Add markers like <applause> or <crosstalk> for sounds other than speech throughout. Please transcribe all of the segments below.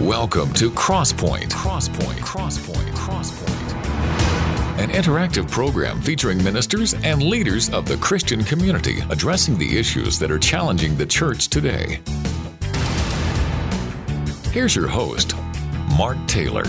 Welcome to Crosspoint. Crosspoint. Crosspoint. Crosspoint. An interactive program featuring ministers and leaders of the Christian community addressing the issues that are challenging the church today. Here's your host, Mark Taylor.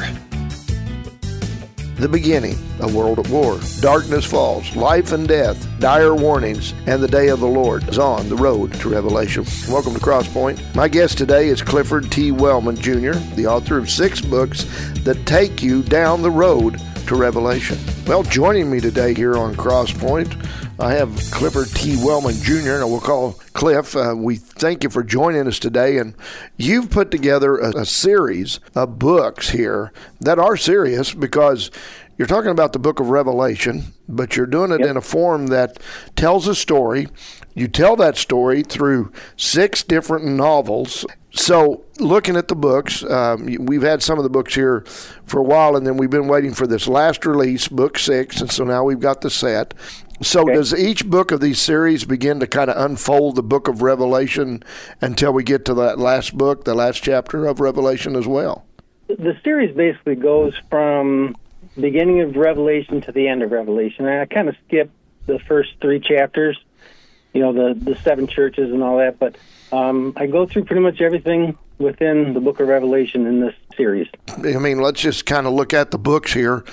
The beginning, a world at war. Darkness falls, life and death, dire warnings, and the day of the Lord is on the road to Revelation. Welcome to Crosspoint. My guest today is Clifford T. Wellman Jr., the author of six books that take you down the road to Revelation. Well, joining me today here on Crosspoint, I have Clifford T. Wellman Jr., and we'll call Cliff. Uh, we thank you for joining us today. And you've put together a, a series of books here that are serious because you're talking about the book of Revelation, but you're doing it Yep. in a form that tells a story. You tell that story through six different novels. So, looking at the books, um, we've had some of the books here for a while, and then we've been waiting for this last release, book six, and so now we've got the set. So, Okay. does each book of these series begin to kind of unfold the book of Revelation until we get to that last book, the last chapter of Revelation as well? the series basically goes from beginning of Revelation to the end of Revelation. And I kind of skip the first three chapters, you know, the the seven churches and all that, but um, I go through pretty much everything within the book of Revelation in this series. I mean, let's just kind of look at the books here.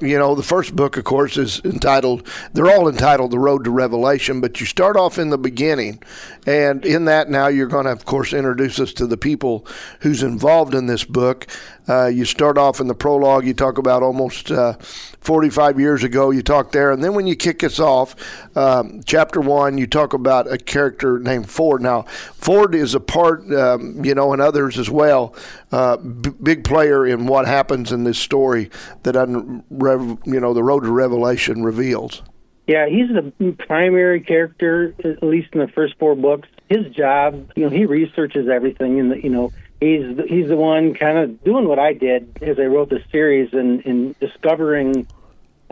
You know, the first book, of course, is entitled, they're all entitled The Road to Revelation, but you start off in the beginning. And in that, now you're going to, of course, introduce us to the people who's involved in this book. Uh, you start off in the prologue, you talk about almost uh, 45 years ago, you talk there. And then when you kick us off, um, chapter one, you talk about a character named Ford. Now, Ford is a part, um, you know, and others as well, uh, b- big player in what happens in this story that, un- rev- you know, the road to Revelation reveals. Yeah, he's the primary character, at least in the first four books. His job, you know, he researches everything, and you know, he's the, he's the one kind of doing what I did as I wrote the series and, and discovering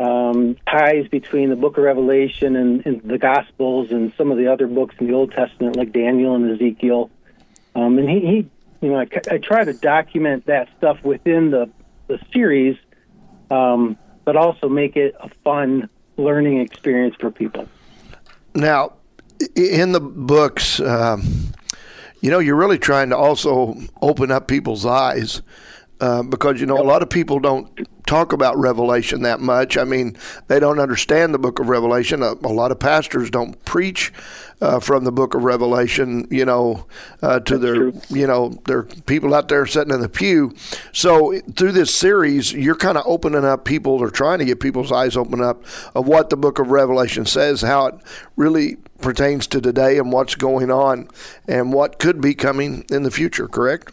um, ties between the Book of Revelation and, and the Gospels and some of the other books in the Old Testament, like Daniel and Ezekiel. Um, and he, he, you know, I, I try to document that stuff within the the series, um, but also make it a fun learning experience for people. Now, in the books, um, you know, you're really trying to also open up people's eyes uh, because, you know, a lot of people don't talk about Revelation that much. I mean, they don't understand the book of Revelation. A, a lot of pastors don't preach uh, from the book of Revelation, you know, uh, to their, true. you know, their people out there sitting in the pew. So through this series, you're kind of opening up people or trying to get people's eyes open up of what the book of Revelation says, how it really pertains to today and what's going on and what could be coming in the future, correct?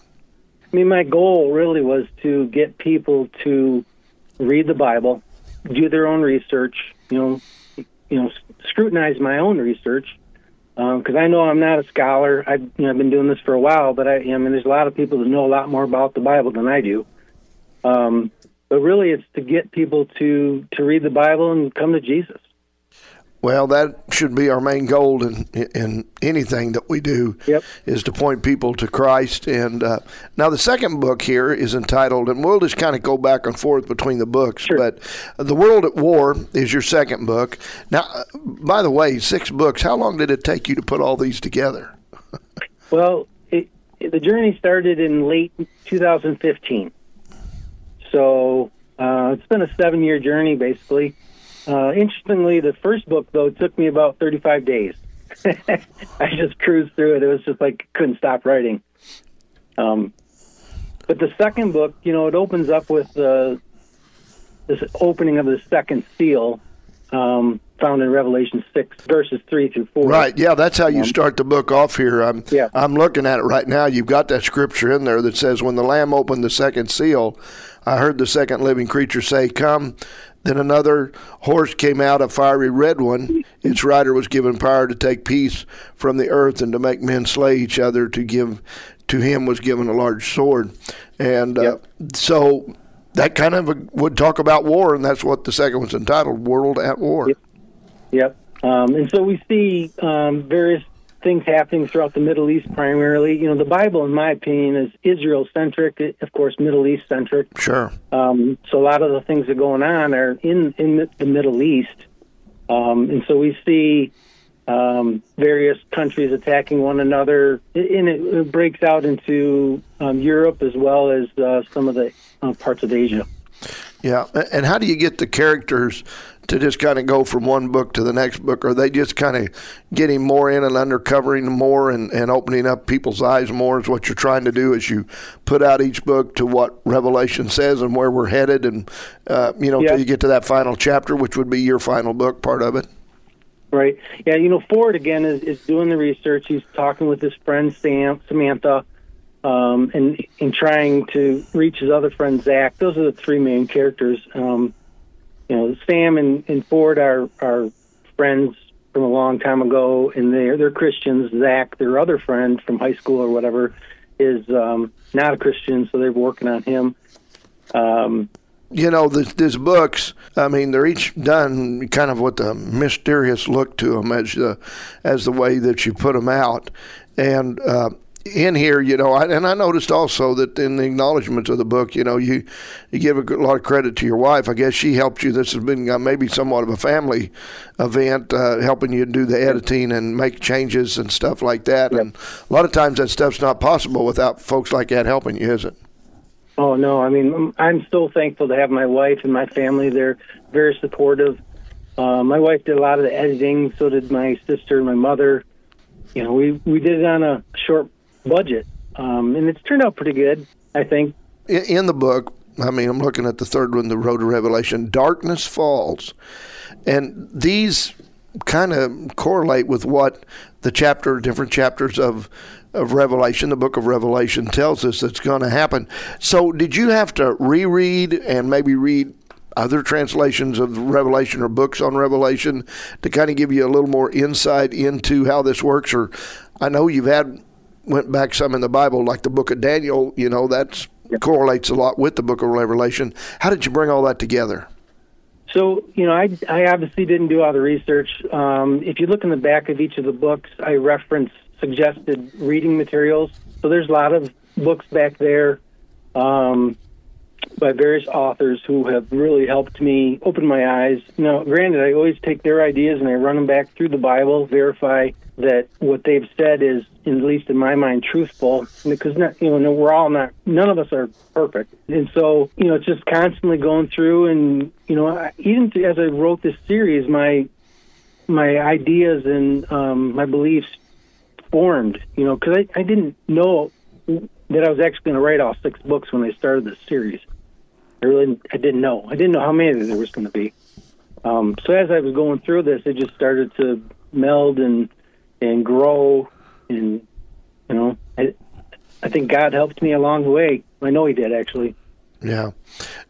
I mean, my goal really was to get people to read the Bible, do their own research, you know, you know, scrutinize my own research, because I know I'm not a scholar. I've you know, I've been doing this for a while, but I, I mean, there's a lot of people that know a lot more about the Bible than I do. Um, but really, it's to get people to to read the Bible and come to Jesus. Well, that should be our main goal in in anything that we do. Yep. Is to point people to Christ. And uh, now the second book here is entitled, and we'll just kind of go back and forth between the books. Sure. But the World at War is your second book. Now, uh, by the way, six books. How long did it take you to put all these together? <laughs> Well, it, it- the journey started in late 2015. So uh, it's been a seven year journey, basically. Uh, interestingly, the first book, though, took me about 35 days. <laughs> I just cruised through it. It was just like couldn't stop writing. Um, but the second book, you know, it opens up with uh, this opening of the second seal, um, found in Revelation 6, verses 3 through 4. Right. Yeah, that's how you start the book off here. I'm Yeah. I'm looking at it right now. You've got that scripture in there that says, "When the Lamb opened the second seal, I heard the second living creature say, "Come." Then another horse came out, a fiery red one. Its rider was given power to take peace from the earth and to make men slay each other. To give to him was given a large sword, and uh, so that kind of would talk about war, and that's what the second one's entitled, "World at War." Yep. Yep. Um, and so we see um, various things happening throughout the Middle East primarily. You know, the Bible, in my opinion, is Israel centric, of course, Middle East centric. Sure. Um, so a lot of the things that are going on are in in the Middle East, um, and so we see um, various countries attacking one another, and it, it breaks out into um, Europe as well as uh, some of the uh, parts of Asia. Yeah, and how do you get the characters to just kind of go from one book to the next book? Are they just kind of getting more in and undercovering more and, and opening up people's eyes more? Is what you're trying to do as you put out each book to what Revelation says and where we're headed, and uh, you know, until you get to that final chapter, which would be your final book, part of it. Right. Yeah. You know, Ford again is, is doing the research. He's talking with his friend Sam Samantha um, and in trying to reach his other friend Zach. Those are the three main characters. Um, you know, Sam and, and Ford are are friends from a long time ago, and they're they're Christians. Zach, their other friend from high school or whatever, is um, not a Christian, so they're working on him. Um, you know, this, these books, I mean, they're each done kind of with a mysterious look to them as the, as the way that you put them out. And uh, in here, you know, I, and I noticed also that in the acknowledgments of the book, you know, you you give a lot of credit to your wife. I guess she helped you. This has been uh, maybe somewhat of a family event, uh, helping you do the editing and make changes and stuff like that. Yep. And a lot of times that stuff's not possible without folks like that helping you, is it? Oh no, I mean, I'm so thankful to have my wife and my family. They're very supportive. Uh, my wife did a lot of the editing. So did my sister, and my mother. You know, we we did it on a short budget, um, and it's turned out pretty good. I think. In, the book, I mean, I'm looking at the third one, the Road to Revelation. Darkness falls, and these kind of correlate with what the chapter, different chapters of of Revelation, the book of Revelation tells us that's going to happen. So, did you have to reread and maybe read other translations of Revelation or books on Revelation to kind of give you a little more insight into how this works? Or I know you've had went back some in the Bible, like the book of Daniel, you know, that correlates a lot with the book of Revelation. How did you bring all that together? So, you know, I, I obviously didn't do all the research. Um, if you look in the back of each of the books, I reference suggested reading materials. So there's a lot of books back there um, by various authors who have really helped me open my eyes. Now, granted, I always take their ideas and I run them back through the Bible, verify that what they've said is, at least in my mind, truthful. Because not, you know, we're all not, none of us are perfect, and so you know, it's just constantly going through. And you know, even as I wrote this series, my my ideas and um, my beliefs formed. You know, because I, I didn't know that I was actually going to write all six books when I started this series. I really I didn't know. I didn't know how many there was going to be. Um, so as I was going through this, it just started to meld and and grow, and you know, I, I think God helped me along the way. I know He did actually. Yeah.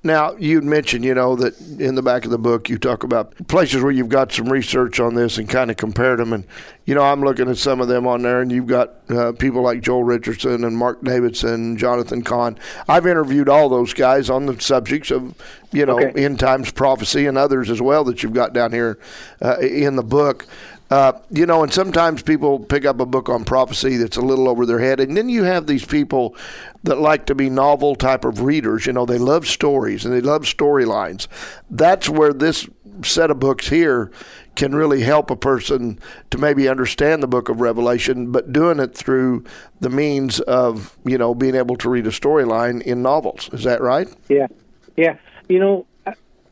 Now, you'd mentioned, you know, that in the back of the book you talk about places where you've got some research on this and kind of compared them. And, you know, I'm looking at some of them on there, and you've got uh, people like Joel Richardson and Mark Davidson, Jonathan Cahn. I've interviewed all those guys on the subjects of, you know, okay. end times prophecy and others as well that you've got down here uh, in the book. Uh, you know, and sometimes people pick up a book on prophecy that's a little over their head, and then you have these people that like to be novel type of readers. You know, they love stories and they love storylines. That's where this set of books here can really help a person to maybe understand the book of Revelation, but doing it through the means of, you know, being able to read a storyline in novels. Is that right? Yeah. Yeah. You know,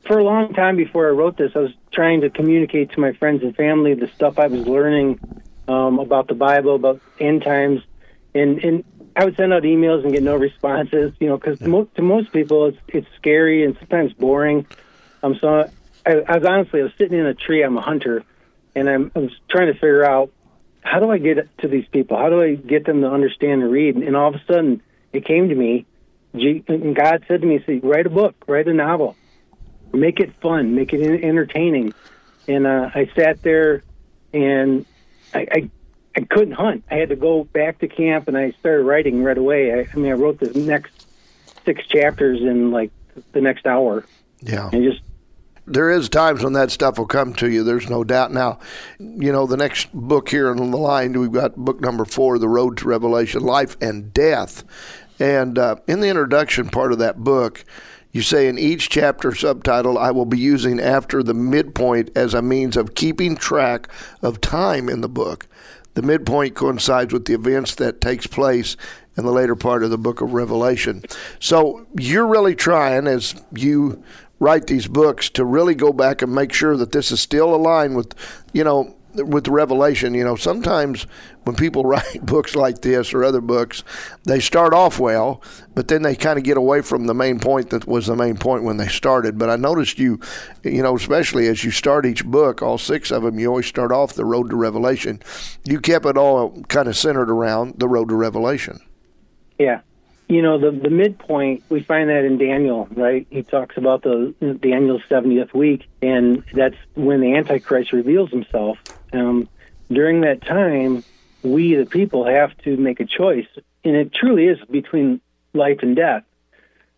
for a long time before I wrote this, I was trying to communicate to my friends and family the stuff I was learning um, about the Bible, about end times, and and I would send out emails and get no responses. You know, because to, mo- to most people it's it's scary and sometimes boring. Um, so I, I was honestly I was sitting in a tree. I'm a hunter, and I'm, I was trying to figure out how do I get to these people? How do I get them to understand and read? And all of a sudden, it came to me. And God said to me, "See, write a book, write a novel." Make it fun, make it entertaining. And uh, I sat there, and I, I I couldn't hunt. I had to go back to camp, and I started writing right away. I, I mean, I wrote the next six chapters in like the next hour. Yeah, and just there is times when that stuff will come to you. There's no doubt. Now, you know, the next book here on the line, we've got book number four, The Road to Revelation Life and Death. And uh, in the introduction part of that book, you say in each chapter subtitle, I will be using after the midpoint as a means of keeping track of time in the book. The midpoint coincides with the events that takes place in the later part of the book of Revelation. So you're really trying, as you write these books, to really go back and make sure that this is still aligned with, you know, with revelation, you know, sometimes when people <laughs> write books like this or other books, they start off well, but then they kind of get away from the main point that was the main point when they started. But I noticed you, you know, especially as you start each book, all six of them, you always start off the road to revelation. You kept it all kind of centered around the road to revelation. Yeah. You know, the the midpoint, we find that in Daniel, right? He talks about the Daniel's 70th week, and that's when the Antichrist reveals himself um, during that time, we, the people, have to make a choice, and it truly is between life and death.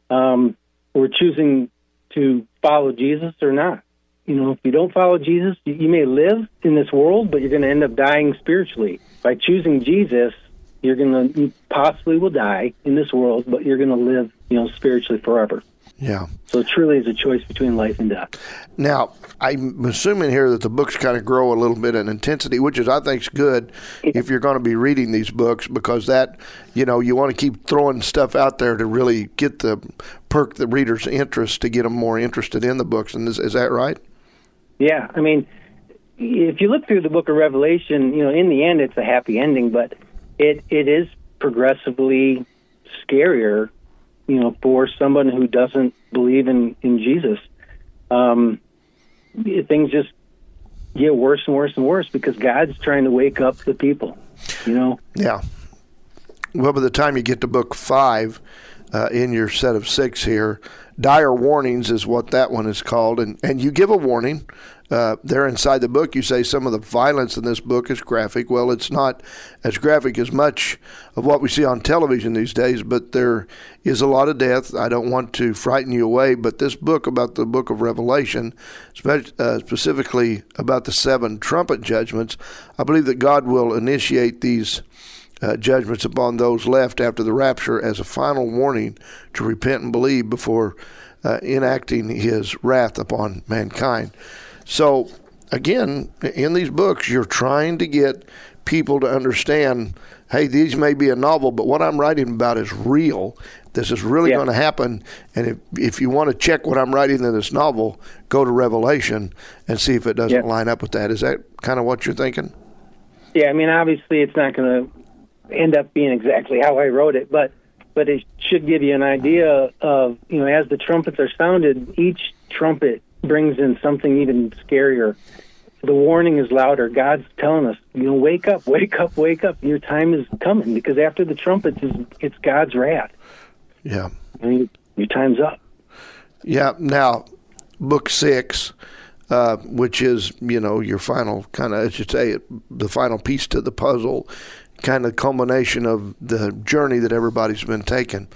Um, we're choosing to follow Jesus or not. You know, if you don't follow Jesus, you may live in this world, but you're going to end up dying spiritually. By choosing Jesus, you're going to you possibly will die in this world, but you're going to live, you know, spiritually forever. Yeah. So it truly is a choice between life and death. Now, I'm assuming here that the books kind of grow a little bit in intensity, which is I think is good if you're going to be reading these books because that, you know, you want to keep throwing stuff out there to really get the perk the reader's interest to get them more interested in the books. And is, is that right? Yeah, I mean, if you look through the book of Revelation, you know, in the end, it's a happy ending, but it it is progressively scarier you know, for someone who doesn't believe in in Jesus, um, things just get worse and worse and worse because God's trying to wake up the people. You know. Yeah. Well, by the time you get to book five uh, in your set of six here, dire warnings is what that one is called, and and you give a warning uh, there inside the book, you say some of the violence in this book is graphic. Well, it's not as graphic as much of what we see on television these days, but there is a lot of death. I don't want to frighten you away, but this book about the book of Revelation, uh, specifically about the seven trumpet judgments, I believe that God will initiate these. Uh, judgments upon those left after the rapture as a final warning to repent and believe before uh, enacting his wrath upon mankind. So, again, in these books, you're trying to get people to understand hey, these may be a novel, but what I'm writing about is real. This is really yeah. going to happen. And if, if you want to check what I'm writing in this novel, go to Revelation and see if it doesn't yeah. line up with that. Is that kind of what you're thinking? Yeah, I mean, obviously, it's not going to end up being exactly how I wrote it, but but it should give you an idea of you know as the trumpets are sounded, each trumpet brings in something even scarier. The warning is louder. God's telling us, you know, wake up, <laughs> wake up, wake up. Your time is coming because after the trumpets is it's God's wrath. Yeah. I mean, your time's up. Yeah. Now, book six, uh, which is you know your final kind of, as you say, the final piece to the puzzle, kind of culmination of the journey that everybody's been taking.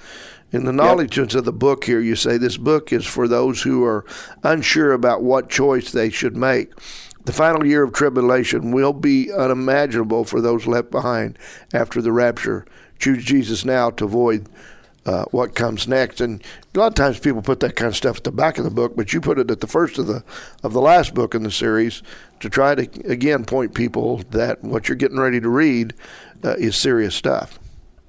In the knowledge yep. of the book here, you say this book is for those who are unsure about what choice they should make. The final year of tribulation will be unimaginable for those left behind after the rapture. Choose Jesus now to avoid uh, what comes next. And a lot of times people put that kind of stuff at the back of the book, but you put it at the first of the of the last book in the series to try to again point people that what you're getting ready to read uh, is serious stuff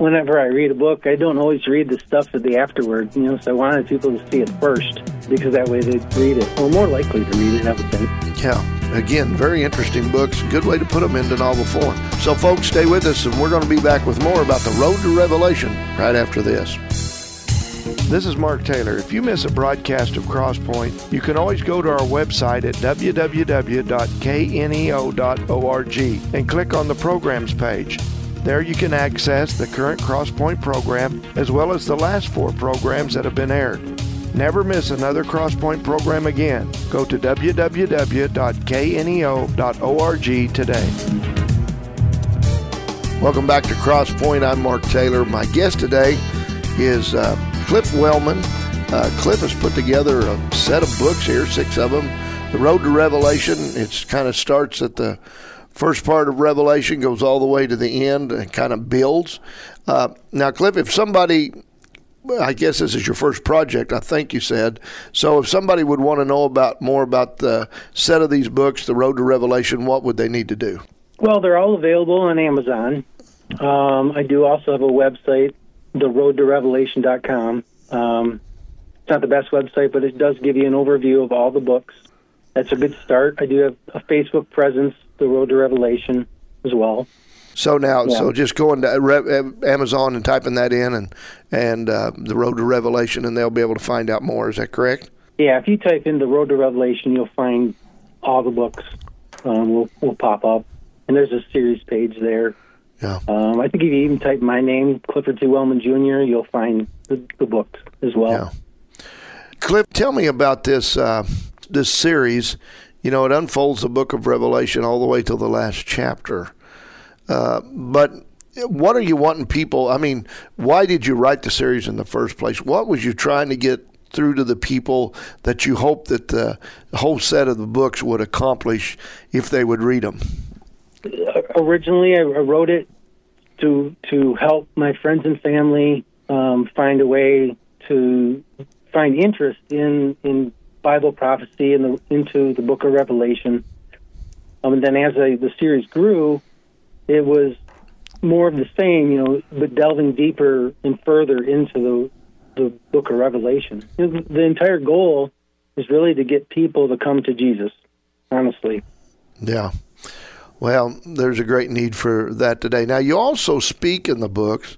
whenever I read a book, I don't always read the stuff at the afterward. You know, so I wanted people to see it first because that way they'd read it, or more likely to read it. I would think. Yeah. Again, very interesting books. Good way to put them into novel form. So, folks, stay with us, and we're going to be back with more about the road to revelation right after this. This is Mark Taylor. If you miss a broadcast of Crosspoint, you can always go to our website at www.kneo.org and click on the programs page. There you can access the current Crosspoint program as well as the last four programs that have been aired. Never miss another Crosspoint program again. Go to www.kneo.org today. Welcome back to Crosspoint. I'm Mark Taylor. My guest today is uh, Cliff Wellman. uh, Cliff has put together a set of books here, six of them. The Road to Revelation. It kind of starts at the first part of Revelation, goes all the way to the end, and kind of builds. Uh, now, Cliff, if somebody I guess this is your first project, I think you said. So, if somebody would want to know about more about the set of these books, The Road to Revelation, what would they need to do? Well, they're all available on Amazon. Um, I do also have a website, theroadtorevelation.com. Um, it's not the best website, but it does give you an overview of all the books. That's a good start. I do have a Facebook presence, The Road to Revelation, as well. So now, yeah. so just going to Amazon and typing that in, and and uh, the Road to Revelation, and they'll be able to find out more. Is that correct? Yeah, if you type in the Road to Revelation, you'll find all the books um, will will pop up, and there's a series page there. Yeah. Um, I think if you even type my name, Clifford T. Wellman Jr., you'll find the, the books as well. Yeah. Cliff, tell me about this uh, this series. You know, it unfolds the book of Revelation all the way to the last chapter. Uh, but what are you wanting people? I mean, why did you write the series in the first place? What was you trying to get through to the people that you hope that the whole set of the books would accomplish if they would read them? Originally, I wrote it to to help my friends and family um, find a way to find interest in in Bible prophecy and into the Book of Revelation. Um, and then as I, the series grew, it was more of the same, you know, but delving deeper and further into the the book of Revelation. The entire goal is really to get people to come to Jesus, honestly. Yeah. Well, there's a great need for that today. Now, you also speak in the books.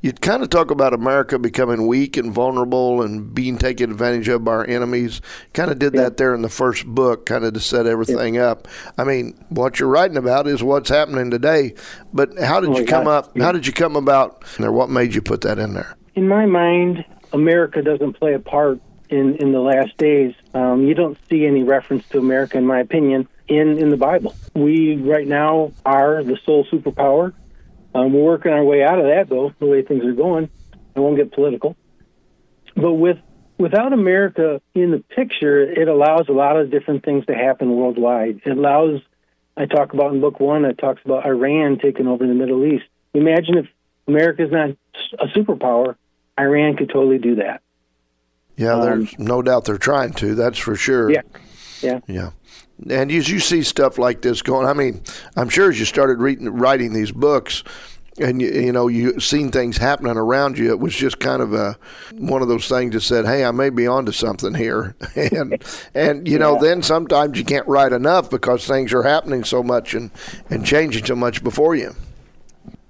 You kind of talk about America becoming weak and vulnerable and being taken advantage of by our enemies. Kind of did yeah. that there in the first book, kind of to set everything yeah. up. I mean, what you're writing about is what's happening today. But how did oh, you come God. up? Yeah. How did you come about there? What made you put that in there? In my mind, America doesn't play a part in in the last days. Um, you don't see any reference to America, in my opinion in, in the Bible. We right now are the sole superpower. Um, we're working our way out of that, though, the way things are going. I won't get political. But with without America in the picture, it allows a lot of different things to happen worldwide. It allows, I talk about in book one, it talks about Iran taking over the Middle East. Imagine if America is not a superpower, Iran could totally do that. Yeah, there's um, no doubt they're trying to. That's for sure. Yeah, yeah, yeah. And as you see stuff like this going, I mean, I'm sure as you started reading, writing these books, and you, you know you seen things happening around you, it was just kind of a one of those things that said, "Hey, I may be onto something here," <laughs> and and you know yeah. then sometimes you can't write enough because things are happening so much and and changing so much before you.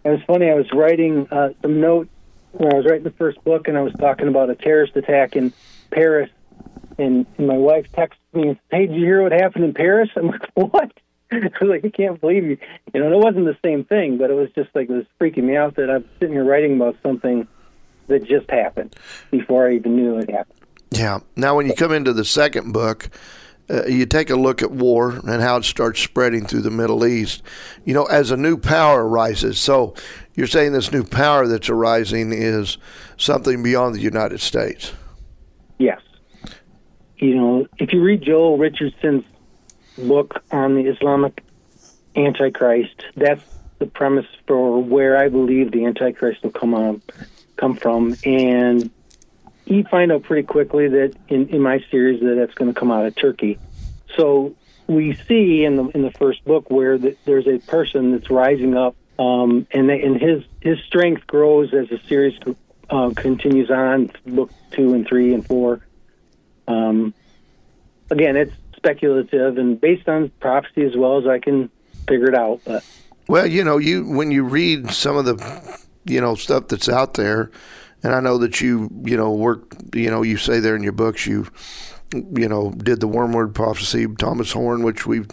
It was funny. I was writing uh, some notes when I was writing the first book, and I was talking about a terrorist attack in Paris and, and my wife texted me and said, "Hey, did you hear what happened in Paris?" I'm like, <laughs> "What?" I was like, "I can't believe you." You know, it wasn't the same thing, but it was just like it was freaking me out that I'm sitting here writing about something that just happened before I even knew it happened. Yeah. Now, when you come into the second book, uh, you take a look at war and how it starts spreading through the Middle East. You know, as a new power arises. So you're saying this new power that's arising is something beyond the United States. Yes you know, if you read Joel Richardson's book on the Islamic Antichrist, that's the premise for where I believe the Antichrist will come on, come from, and you find out pretty quickly that in, in my series that that's going to come out of Turkey. So we see in the in the first book where the, there's a person that's rising up, um, and they, and his his strength grows as the series uh, continues on, book two and three and four um, again, it's speculative and based on prophecy as well as I can figure it out. But well, you know, you when you read some of the you know stuff that's out there, and I know that you you know work you know you say there in your books you you know did the wormwood prophecy Thomas Horn, which we've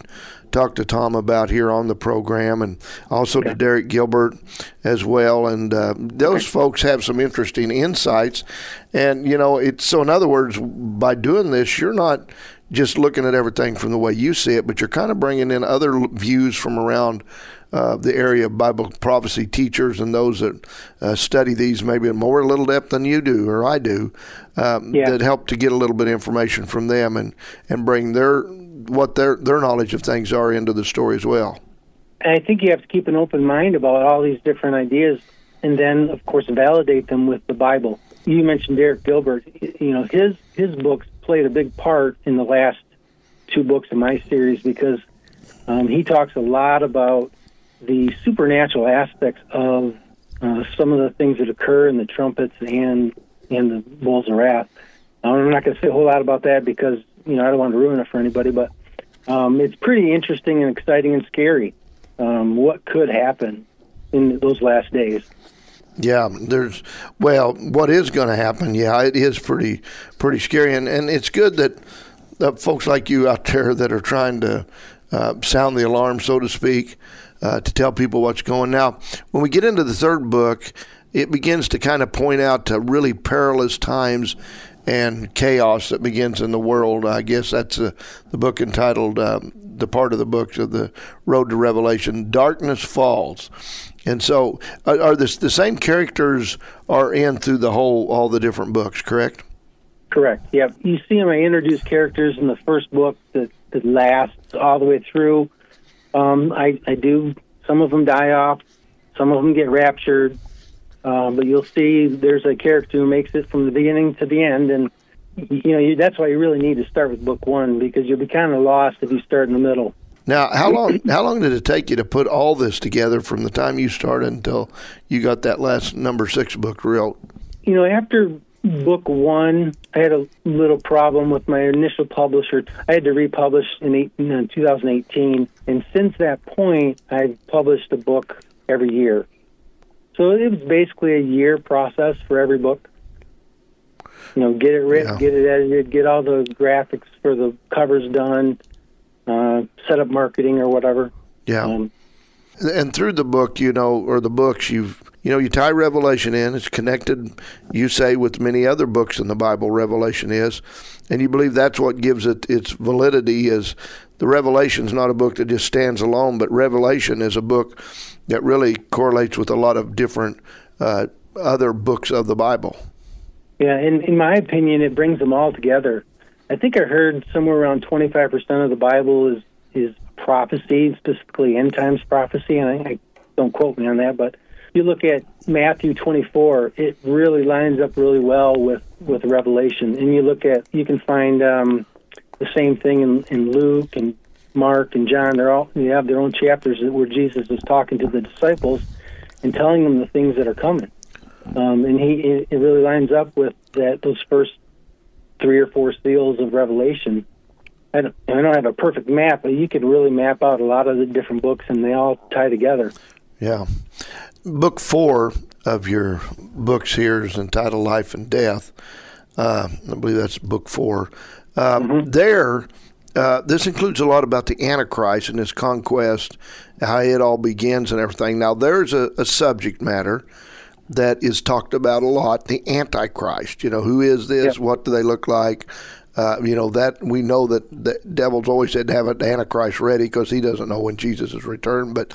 talked to Tom about here on the program, and also okay. to Derek Gilbert as well. And uh, those folks have some interesting insights. And you know, it's so in other words, by doing this, you're not just looking at everything from the way you see it, but you're kind of bringing in other views from around uh, the area of Bible prophecy teachers and those that uh, study these maybe in more little depth than you do or I do um, yeah. that help to get a little bit of information from them and, and bring their what their their knowledge of things are into the story as well. I think you have to keep an open mind about all these different ideas, and then of course validate them with the Bible. You mentioned Derek Gilbert. You know his his books played a big part in the last two books in my series because um, he talks a lot about the supernatural aspects of uh, some of the things that occur in the trumpets and and the bowls of wrath. I'm not going to say a whole lot about that because you know I don't want to ruin it for anybody, but um, it's pretty interesting and exciting and scary. Um, what could happen in those last days? Yeah, there's well, what is going to happen? Yeah, it is pretty pretty scary, and and it's good that that folks like you out <laughs> there that are trying to uh, sound the alarm, so to speak, uh, to tell people what's going. On. Now, when we get into the third book, it begins to kind of point out to really perilous times and chaos that begins in the world. I guess that's uh, the book entitled um, the part of the books of the Road to Revelation. Darkness falls, and so are, are the the same characters are in through the whole all the different books, correct? Correct. Yep. you see them. I introduce characters in the first book that that lasts all the way through. Um, I, I do. Some of them die off. Some of them get raptured. Uh, but you'll see there's a character who makes it from the beginning to the end, and you know you, that's why you really need to start with book one because you'll be kind of lost if you start in the middle. Now, how long how long did it take you to put all this together from the time you started until you got that last number six book real? You know, after book one, I had a little problem with my initial publisher. I had to republish in, eight, in 2018, and since that point, I've published a book every year. So it was basically a year process for every book. You know, get it written, yeah. get it edited, get all the graphics for the covers done, uh, set up marketing or whatever. Yeah. Um, and through the book, you know, or the books, you've you know, you tie Revelation in. It's connected, you say, with many other books in the Bible. Revelation is, and you believe that's what gives it its validity. Is the Revelation is not a book that just stands alone, but Revelation is a book that really correlates with a lot of different uh, other books of the Bible. Yeah, in in my opinion, it brings them all together. I think I heard somewhere around twenty five percent of the Bible is is prophecy, specifically end times prophecy, and I, I don't quote me on that, but you look at Matthew 24, it really lines up really well with with Revelation. And you look at you can find um, the same thing in, in Luke and Mark and John. They're all you have their own chapters where Jesus is talking to the disciples and telling them the things that are coming. Um, and he it, it really lines up with that those first three or four seals of Revelation. I don't, I don't have a perfect map, but you could really map out a lot of the different books, and they all tie together. Yeah book four of your books here is entitled Life and Death. Uh, I believe that's book four. Uh, mm-hmm. There, uh, this includes a lot about the Antichrist and his conquest, how it all begins and everything. Now, there's a, a subject matter that is talked about a lot the Antichrist. You know, who is this? Yep. What do they look like? Uh, you know that we know that the devil's always said to have an antichrist ready because he doesn't know when Jesus is returned. But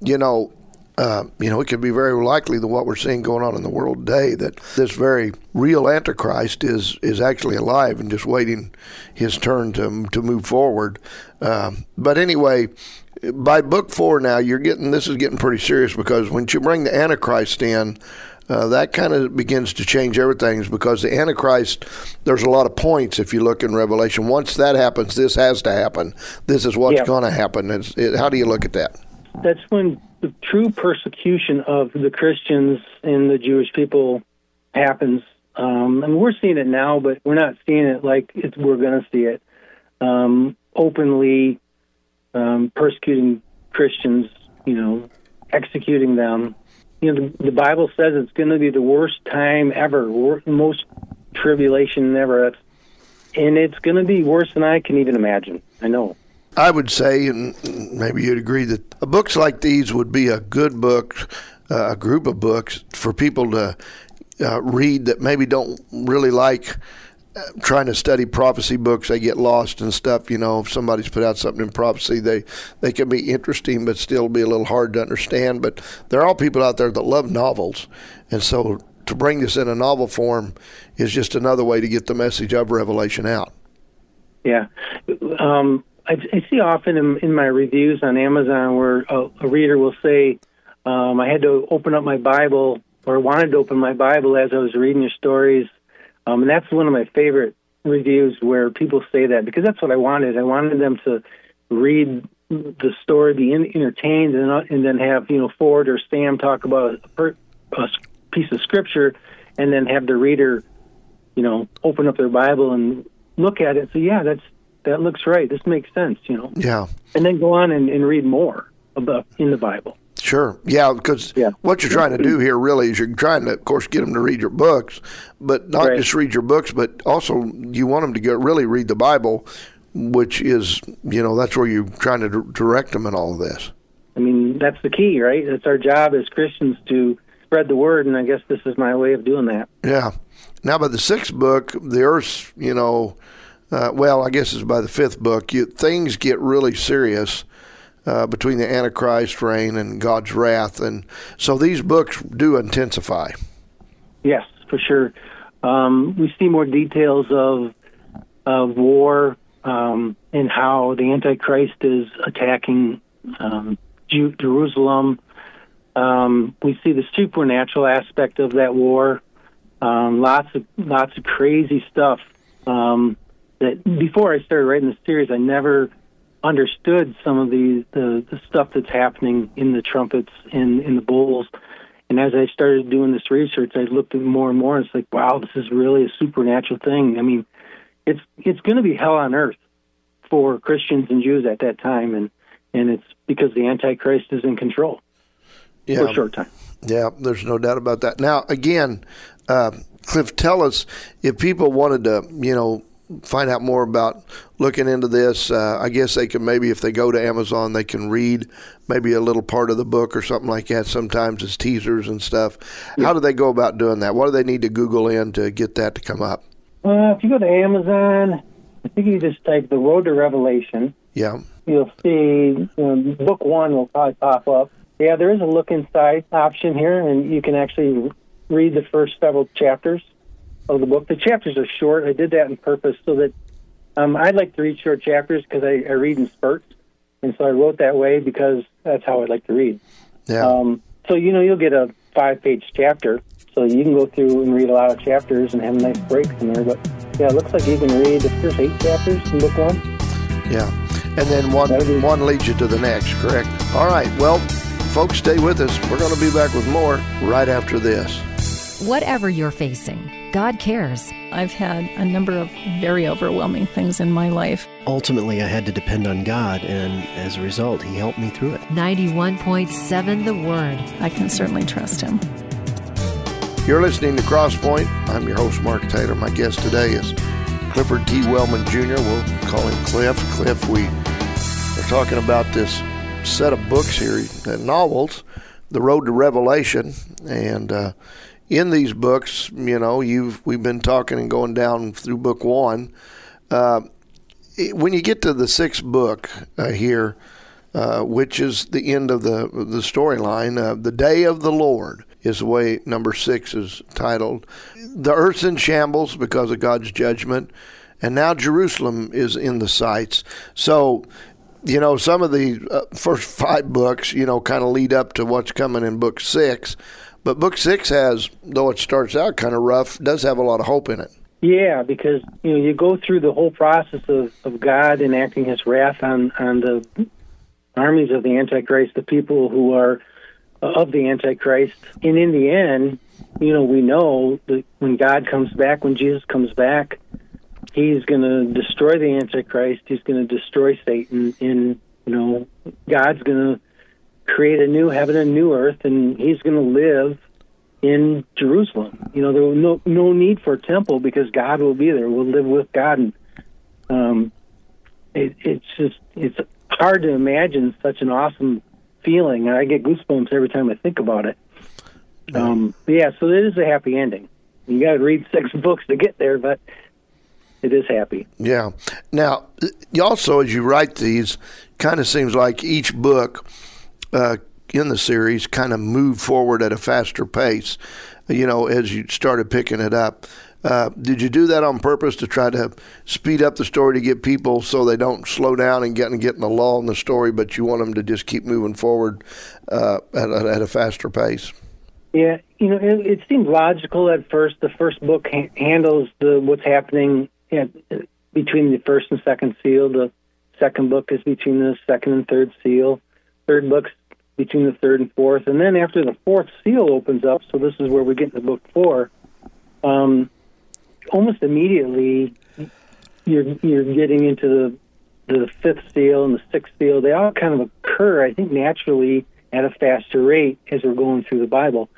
you know, uh, you know, it could be very likely that what we're seeing going on in the world today, that this very real Antichrist is is actually alive and just waiting his turn to to move forward. Um, but anyway, by book four now, you're getting this is getting pretty serious because when you bring the Antichrist in. Uh, that kind of begins to change everything because the Antichrist, there's a lot of points if you look in Revelation. Once that happens, this has to happen. This is what's going to happen. It, how do you look at that? That's when the true persecution of the Christians and the Jewish people happens. Um, and we're seeing it now, but we're not seeing it like we're going to see it um, openly um, persecuting Christians. You know, executing them. You know, the, the Bible says it's going to be the worst time ever, wor- most tribulation ever, and it's going to be worse than I can even imagine. I know. I would say, and maybe you'd agree, that books like these would be a good book, uh, a group of books for people to uh, read that maybe don't really like trying to study prophecy books, they get lost and stuff. You know, if somebody's put out something in prophecy, they they can be interesting, but still be a little hard to understand. But there are people out there that love novels, and so to bring this in a novel form is just another way to get the message of Revelation out. Yeah, um, I, I, see often in, in, my reviews on Amazon where a, a reader will say, um, "I had to open up my Bible." Or wanted to open my Bible as I was reading your stories um, and that's one of my favorite reviews where people say that because that's what I wanted. I wanted them to read the story, be in, entertained, and, uh, and then have you know Ford or Sam talk about a, a piece of scripture, and then have the reader, you know, open up their Bible and look at it. say, yeah, that's that looks right. This makes sense. You know. Yeah. And then go on and, and read more about in the Bible. Sure. Yeah, because yeah. what you're trying to do here really is you're trying to, of course, get them to read your books, but not right. just read your books, but also you want them to get really read the Bible, which is, you know, that's where you're trying to direct them in all of this. I mean, that's the key, right? It's our job as Christians to spread the word, and I guess this is my way of doing that. Yeah. Now, by the sixth book, the Earth's, you know, uh, well, I guess it's by the fifth book, you, things get really serious uh, between the Antichrist reign and God's wrath, and so these books do intensify. Yes, for sure. Um, we see more details of of war um, and how the Antichrist is attacking um, Jerusalem. Um, we see the supernatural aspect of that war. Um, lots of lots of crazy stuff. Um, that before I started writing the series, I never understood some of the, the, the stuff that's happening in the trumpets and in the bowls. And as I started doing this research, I looked at more and more. And it's like, wow, this is really a supernatural thing. I mean, it's it's going to be hell on earth for Christians and Jews at that time, and and it's because the Antichrist is in control yeah. for a short time. Yeah, there's no doubt about that. Now, again, uh, Cliff, tell us if people wanted to, you know, find out more about looking into this, uh, I guess they can maybe if they go to Amazon, they can read maybe a little part of the book or something like that. Sometimes it's teasers and stuff. Yeah. How do they go about doing that? What do they need to Google in to get that to come up? Uh, if you go to Amazon, I think you just type "The Road to Revelation." Yeah. You'll see um, book one will probably pop up. Yeah, there is a look inside option here, and you can actually read the first several chapters of the book. The chapters are short. I did that on purpose so that um, I'd like to read short chapters because I, I, read in spurts, and so I wrote that way because that's how I like to read. Yeah. Um, so you know, you'll get a five-page chapter, so you can go through and read a lot of chapters and have a nice breaks in there. But yeah, it looks like you can read the first eight chapters in book one. Yeah, and then one one leads you to the next. Correct. All right. Well, folks, stay with us. We're going to be back with more right after this. Whatever you're facing. God cares. I've had a number of very overwhelming things in my life. Ultimately, I had to depend on God, and as a result, He helped me through it. 91.7 The Word. I can certainly trust Him. You're listening to Crosspoint. I'm your host, Mark Taylor. My guest today is Clifford T. Wellman Jr. We'll call him Cliff. Cliff, we are talking about this set of books here, novels, The Road to Revelation, and uh, in these books, you know, you've we've been talking and going down through book one. Uh, when you get to the sixth book uh, here, uh, which is the end of the the storyline, uh, the day of the Lord is the way number six is titled. The earth's in shambles because of God's judgment, and now Jerusalem is in the sights. So you know, some of the uh, first five books, you know, kind of lead up to what's coming in book six. But book six has, though it starts out kind of rough, does have a lot of hope in it. Yeah, because you know you go through the whole process of, of God enacting His wrath on on the armies of the Antichrist, the people who are uh, of the Antichrist, and in the end, you know we know that when God comes back, when Jesus comes back, He's going to destroy the Antichrist. He's going to destroy Satan, and you know God's going to create a new heaven and new earth, and he's going to live in Jerusalem. You know, there will no no need for a temple because God will be there. We'll live with God, and um, it, it's just it's hard to imagine such an awesome feeling. I get goosebumps every time I think about it. Um, yeah, so it is a happy ending. You got to read six <laughs> books to get there, but it is happy. Yeah. Now, you also, as you write these, kind of seems like each book uh, in the series kind of moved forward at a faster pace. You know, as you started picking it up. Uh, did you do that on purpose to try to speed up the story to get people so they don't slow down and get and get in a lull in the story, but you want them to just keep moving forward uh, at, a, at a faster pace? Yeah, you know, it, it seems logical at first. The first book ha- handles the what's happening at, between the first and second seal. The second book is between the second and third seal. Third book's between the third and fourth, and then after the fourth seal opens up, so this is where we get into book four. Um, almost immediately, you're you're getting into the the fifth seal and the sixth seal. They all kind of occur, I think, naturally at a faster rate as we're going through the Bible.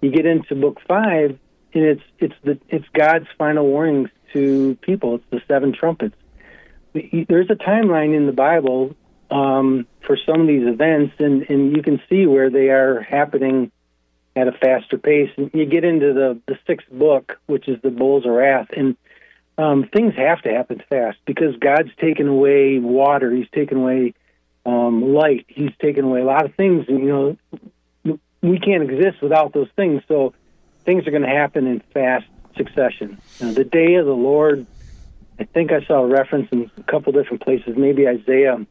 You get into book five, and it's it's the it's God's final warnings to people. It's the seven trumpets. There's a timeline in the Bible um, for some of these events, and, and you can see where they are happening at a faster pace. And you get into the, the sixth book, which is the Bowls of Wrath, and um, things have to happen fast because God's taken away water, He's taken away um, light, He's taken away a lot of things. And, you know, we can't exist without those things. So things are going to happen in fast succession. The day of the Lord, I think I saw a reference in a couple different places, maybe Isaiah,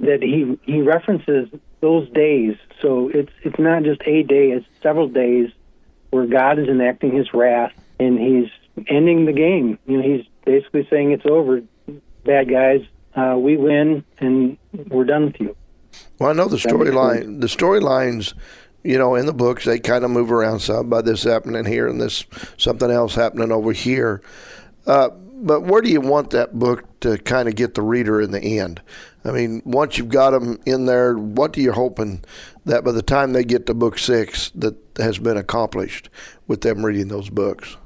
that he he references those days. So it's it's not just a day; it's several days where God is enacting His wrath and He's ending the game. You know, He's basically saying it's over, bad guys. Uh, we win, and we're done with you. Well, I know the storyline. The storylines you know, in the books, they kind of move around some by this happening here and this something else happening over here. Uh, but where do you want that book to kind of get the reader in the end? I mean, once you've got them in there, what are you hoping that by the time they get to book six, that has been accomplished with them reading those books?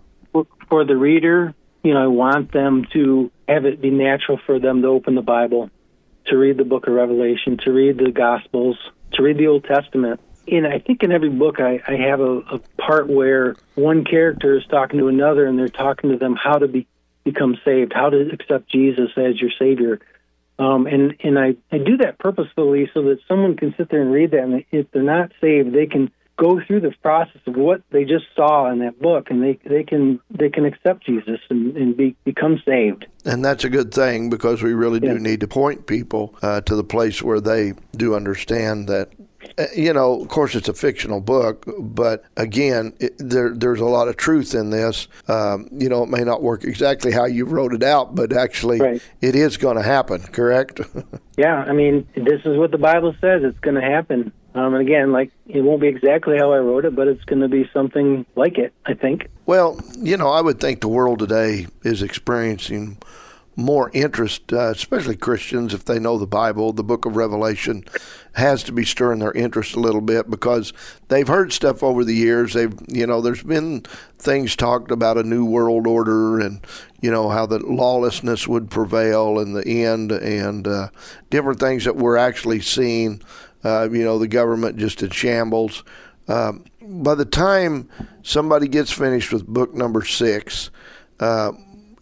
For the reader, you know, I want them to have it be natural for them to open the Bible, to read the book of Revelation, to read the Gospels, to read the Old Testament. And I think in every book I, I have a, a part where one character is talking to another and they're talking to them how to be, become saved, how to accept Jesus as your Savior? Um, and and I, I do that purposefully so that someone can sit there and read that, and if they're not saved, they can go through the process of what they just saw in that book, and they they can they can accept Jesus and, and be become saved. And that's a good thing because we really do need to point people uh, to the place where they do understand that you know, of course, it's a fictional book, but again, it, there, there's a lot of truth in this. Um, you know, it may not work exactly how you wrote it out, but actually, right. it is going to happen. Correct? <laughs> yeah, I mean, this is what the Bible says. It's going to happen. Um, and again, like it won't be exactly how I wrote it, but it's going to be something like it. I think. Well, you know, I would think the world today is experiencing more interest, uh, especially Christians, if they know the Bible, the book of Revelation has to be stirring their interest a little bit because they've heard stuff over the years. They've, you know, there's been things talked about a new world order and, you know, how the lawlessness would prevail in the end and uh, different things that we're actually seeing, uh, you know, the government just in shambles. Um, by the time somebody gets finished with book number six, uh,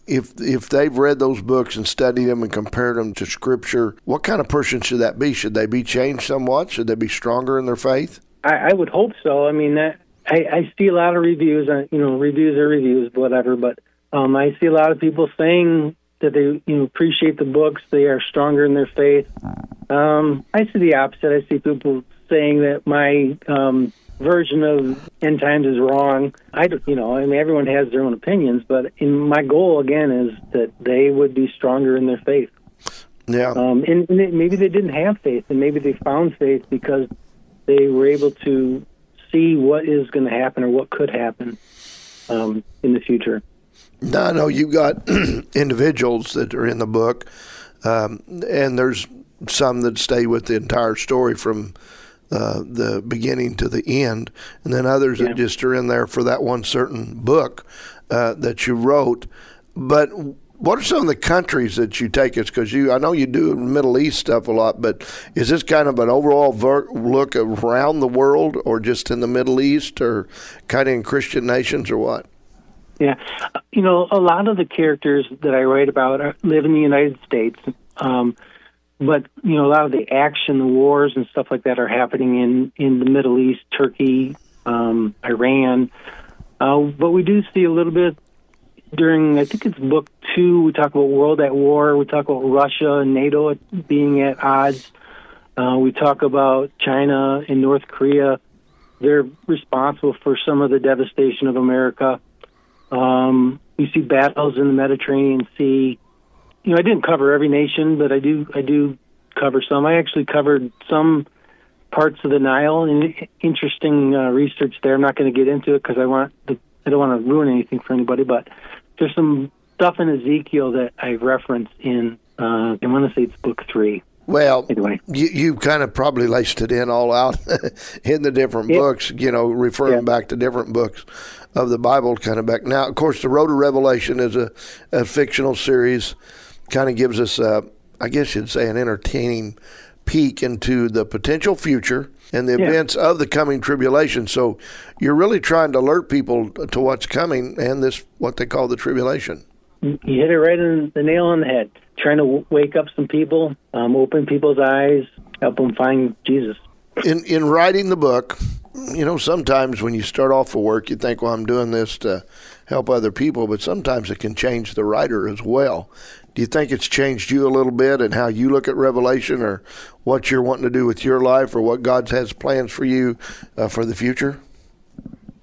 if if they've read those books and studied them and compared them to Scripture, what kind of person should that be? Should they be changed somewhat? Should they be stronger in their faith? I, I would hope so. I mean, that, I, I see a lot of reviews. Uh, you know, reviews are reviews, whatever. But um, I see a lot of people saying that they you know appreciate the books. They are stronger in their faith. Um, I see the opposite. I see people saying that my um, version of end times is wrong. I you know, I mean, everyone has their own opinions, but in my goal again is that they would be stronger in their faith. Yeah. Um, and, and maybe they didn't have faith, and maybe they found faith because they were able to see what is going to happen or what could happen um, in the future. No, no, you got <clears throat> individuals that are in the book, um, and there's some that stay with the entire story from uh, the beginning to the end, and then others yeah. that just are in there for that one certain book uh, that you wrote. But what are some of the countries that you take us? Because you, I know you do Middle East stuff a lot, but is this kind of an overall ver- look around the world, or just in the Middle East, or kind of in Christian nations, or what? Yeah, you know, a lot of the characters that I write about are, live in the United States, um, but you know, a lot of the action, the wars, and stuff like that are happening in in the Middle East, Turkey, um, Iran. Uh, but we do see a little bit during, I think it's book two. We talk about world at war. We talk about Russia and NATO being at odds. Uh, we talk about China and North Korea. They're responsible for some of the devastation of America. Um, you see battles in the Mediterranean Sea. You know, I didn't cover every nation, but I do I do cover some. I actually covered some parts of the Nile and interesting uh, research there. I'm not going to get into it because I want the, I don't want to ruin anything for anybody. But there's some stuff in Ezekiel that I reference in uh, I want to say it's book three. Well, Anyway. you, you kind of probably laced it in all out <laughs> in the different Yeah. books, you know, referring Yeah. back to different books of the Bible kind of back. Now, of course, The Road to Revelation is a, a fictional series, kind of gives us, uh, I guess you'd say, an entertaining peek into the potential future and the Yeah. events of the coming tribulation. So you're really trying to alert people to what's coming and this, what they call the tribulation. You hit it right in the nail on the head. Trying to wake up some people, um, open people's eyes, help them find Jesus. in in writing the book, you know, sometimes when you start off for work, you think, "Well, I'm doing this to help other people," but sometimes it can change the writer as well. Do you think it's changed you a little bit and how you look at Revelation, or what you're wanting to do with your life, or what God has plans for you uh, for the future?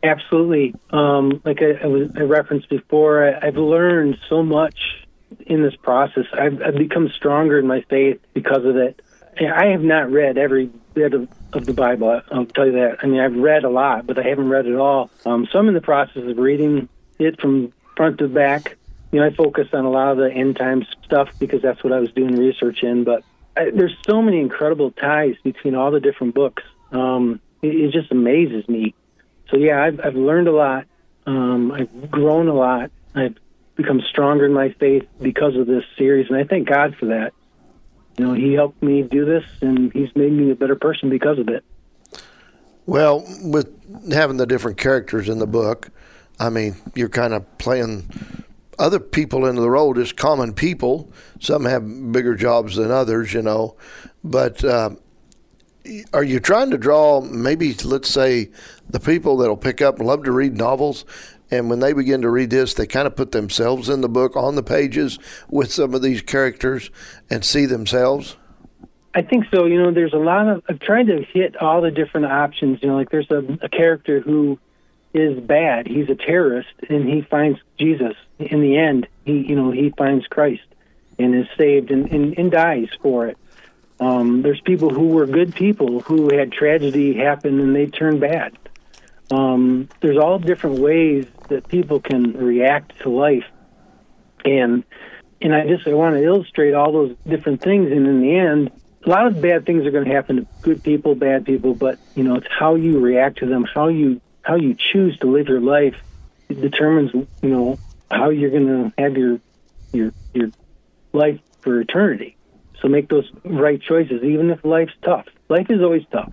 Absolutely. Um, like I, I, was, I referenced before, I, I've learned so much in this process. I've, I've become stronger in my faith because of it. I have not read every bit of, of the Bible. I'll tell you that. I mean, I've read a lot, but I haven't read it all. Um, so I'm in the process of reading it from front to back. You know, I focus on a lot of the end times stuff because that's what I was doing research in. But I, there's so many incredible ties between all the different books. Um, it, it just amazes me so yeah, I've I've learned a lot. Um, I've grown a lot. I've become stronger in my faith because of this series, and I thank God for that. You know, He helped me do this, and He's made me a better person because of it. Well, with having the different characters in the book, I mean, you're kind of playing other people into the role, just common people. Some have bigger jobs than others, you know. But uh, are you trying to draw maybe, let's say, the people that'll pick up love to read novels? And when they begin to read this, they kind of put themselves in the book on the pages with some of these characters and see themselves? I think so. You know, there's a lot of I've tried to hit all the different options. You know, like there's a, a character who is bad. He's a terrorist, and he finds Jesus. In the end, he you know he finds Christ and is saved and, and, and dies for it. Um, there's people who were good people who had tragedy happen and they turn bad. Um, there's all different ways that people can react to life, and and I just I want to illustrate all those different things. And in the end, a lot of bad things are going to happen to good people, bad people. But you know, it's how you react to them, how you how you choose to live your life, it determines you know how you're going to have your your your life for eternity. So make those right choices, even if life's tough. Life is always tough.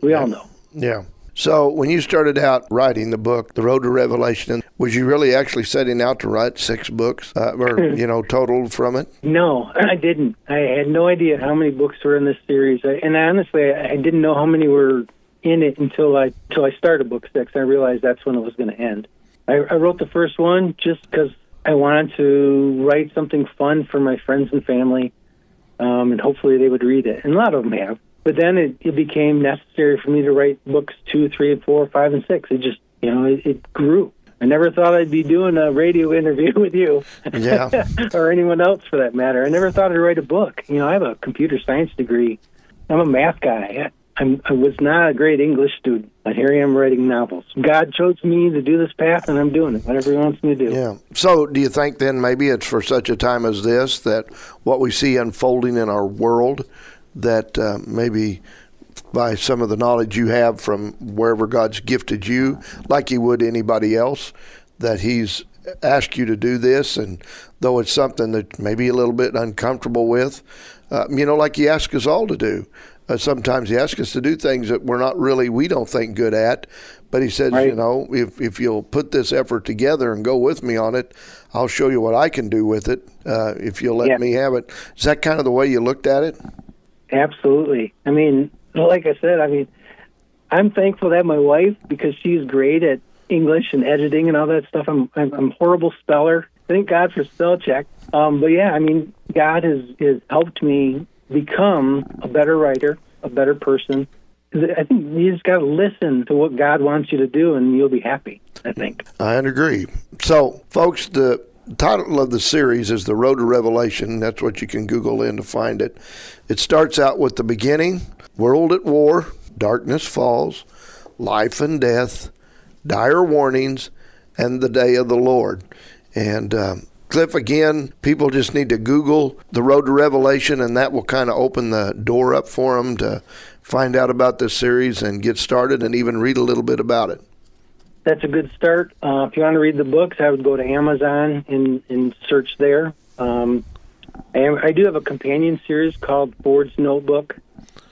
We all know. Yeah. So when you started out writing the book, The Road to Revelation, was you really actually setting out to write six books, uh, or <laughs> you know, total from it? No, I didn't. I had no idea how many books were in this series, I, and honestly, I I didn't know how many were in it until I until I started book six. I realized that's when it was going to end. I, I wrote the first one just because I wanted to write something fun for my friends and family, um, and hopefully they would read it. And a lot of them have. But then it, it became necessary for me to write books two, three, four, five, and six. It just you know it, it grew. I never thought I'd be doing a radio <laughs> interview with you. Yeah. <laughs> or anyone else for that matter. I never thought I'd write a book. You know, I have a computer science degree. I'm a math guy. I'm, I was not a great English student, but here I am writing novels. God chose me to do this path, and I'm doing it. Whatever He wants me to do. Yeah. So do you think then maybe it's for such a time as this that what we see unfolding in our world, that uh, maybe by some of the knowledge you have from wherever God's gifted you, like He would anybody else, that He's asked you to do this, and though it's something that maybe a little bit uncomfortable with, uh, you know, like He asked us all to do, uh, sometimes He asks us to do things that we're not really, we don't think good at. But He says, Right. you know, if, if you'll put this effort together and go with me on it, I'll show you what I can do with it uh, if you'll let Yeah. me have it. Is that kind of the way you looked at it? Absolutely. I mean, like I said, I mean, I'm thankful to have my wife because she's great at English and editing and all that stuff. I'm I'm, I'm horrible speller. Thank God for spell check. Um, but yeah, I mean, God has has helped me become a better writer, a better person. I think you just got to listen to what God wants you to do, and you'll be happy. I think. I agree. So, folks, the title of the series is The Road to Revelation. That's what you can Google in to find it. It starts out with the beginning world at war, darkness falls, life and death, dire warnings, and the day of the Lord. And, um, Cliff, again, people just need to Google the road to Revelation, and that will kind of open the door up for them to find out about this series and get started and even read a little bit about it. that's a good start. Uh, if you want to read the books, I would go to Amazon and, and search there. Um, and I do have a companion series called Ford's Notebook,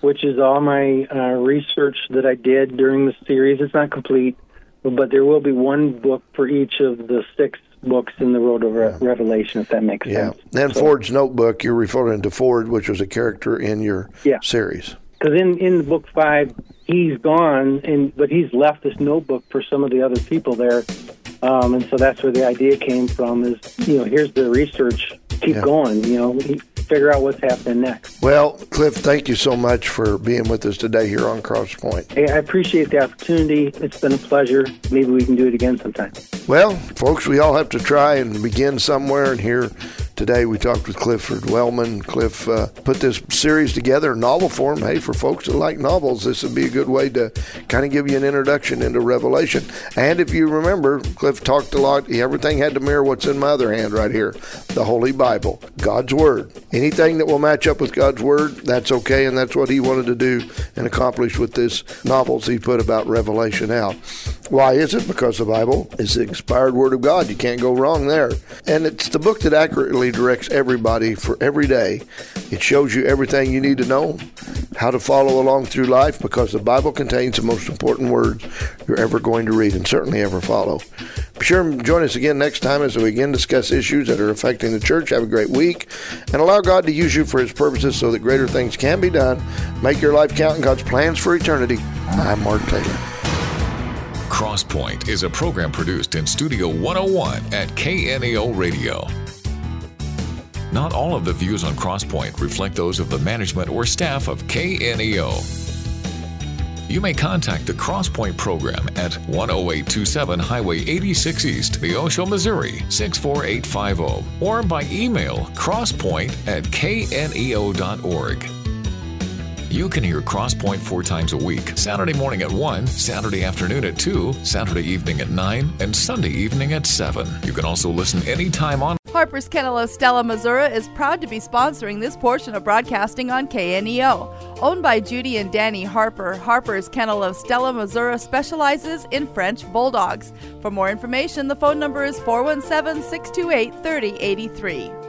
which is all my uh, research that I did during the series. It's not complete, but there will be one book for each of the six books in the Road of Re- Revelation, if that makes sense. Yeah. sense. Then Ford's notebook, you're referring to Ford, which was a character in your Yeah. series. because in in book five he's gone and but he's left this notebook for some of the other people there um, and so that's where the idea came from is you know here's the research keep Yeah. going you know figure out what's happening next Well, Cliff, thank you so much for being with us today here on Cross Point. hey, i appreciate the opportunity it's been a pleasure maybe we can do it again sometime Well, folks, we all have to try and begin somewhere. And here today we talked with Clifford Wellman. Cliff uh, put this series together novel form. Hey, for folks that like novels, this would be a good way to kind of give you an introduction into Revelation. And if you remember, Cliff talked a lot. Everything had to mirror what's in my other hand right here the Holy Bible, God's Word. Anything that will match up with God's Word, that's okay. And that's what he wanted to do and accomplish with this novels he put about Revelation out. Why is it? Because the Bible is the inspired Word of God. You can't go wrong there. And it's the book that accurately directs everybody for every day. It shows you everything you need to know, how to follow along through life, because the Bible contains the most important words you're ever going to read and certainly ever follow. Be sure and join us again next time as we again discuss issues that are affecting the church. Have a great week and allow God to use you for His purposes so that greater things can be done. Make your life count in God's plans for eternity. I'm Mark Taylor. Crosspoint is a program produced in Studio 101 at KNEO Radio. Not all of the views on Crosspoint reflect those of the management or staff of KNEO. You may contact the Crosspoint program at 10827 Highway 86 East, Neosho, Missouri 64850, or by email crosspoint at kneo.org. You can hear Crosspoint four times a week Saturday morning at 1, Saturday afternoon at 2, Saturday evening at 9, and Sunday evening at 7. You can also listen anytime on. Harper's Kennel of Stella, Missouri is proud to be sponsoring this portion of broadcasting on KNEO. Owned by Judy and Danny Harper, Harper's Kennel of Stella, Missouri specializes in French Bulldogs. For more information, the phone number is 417 628 3083.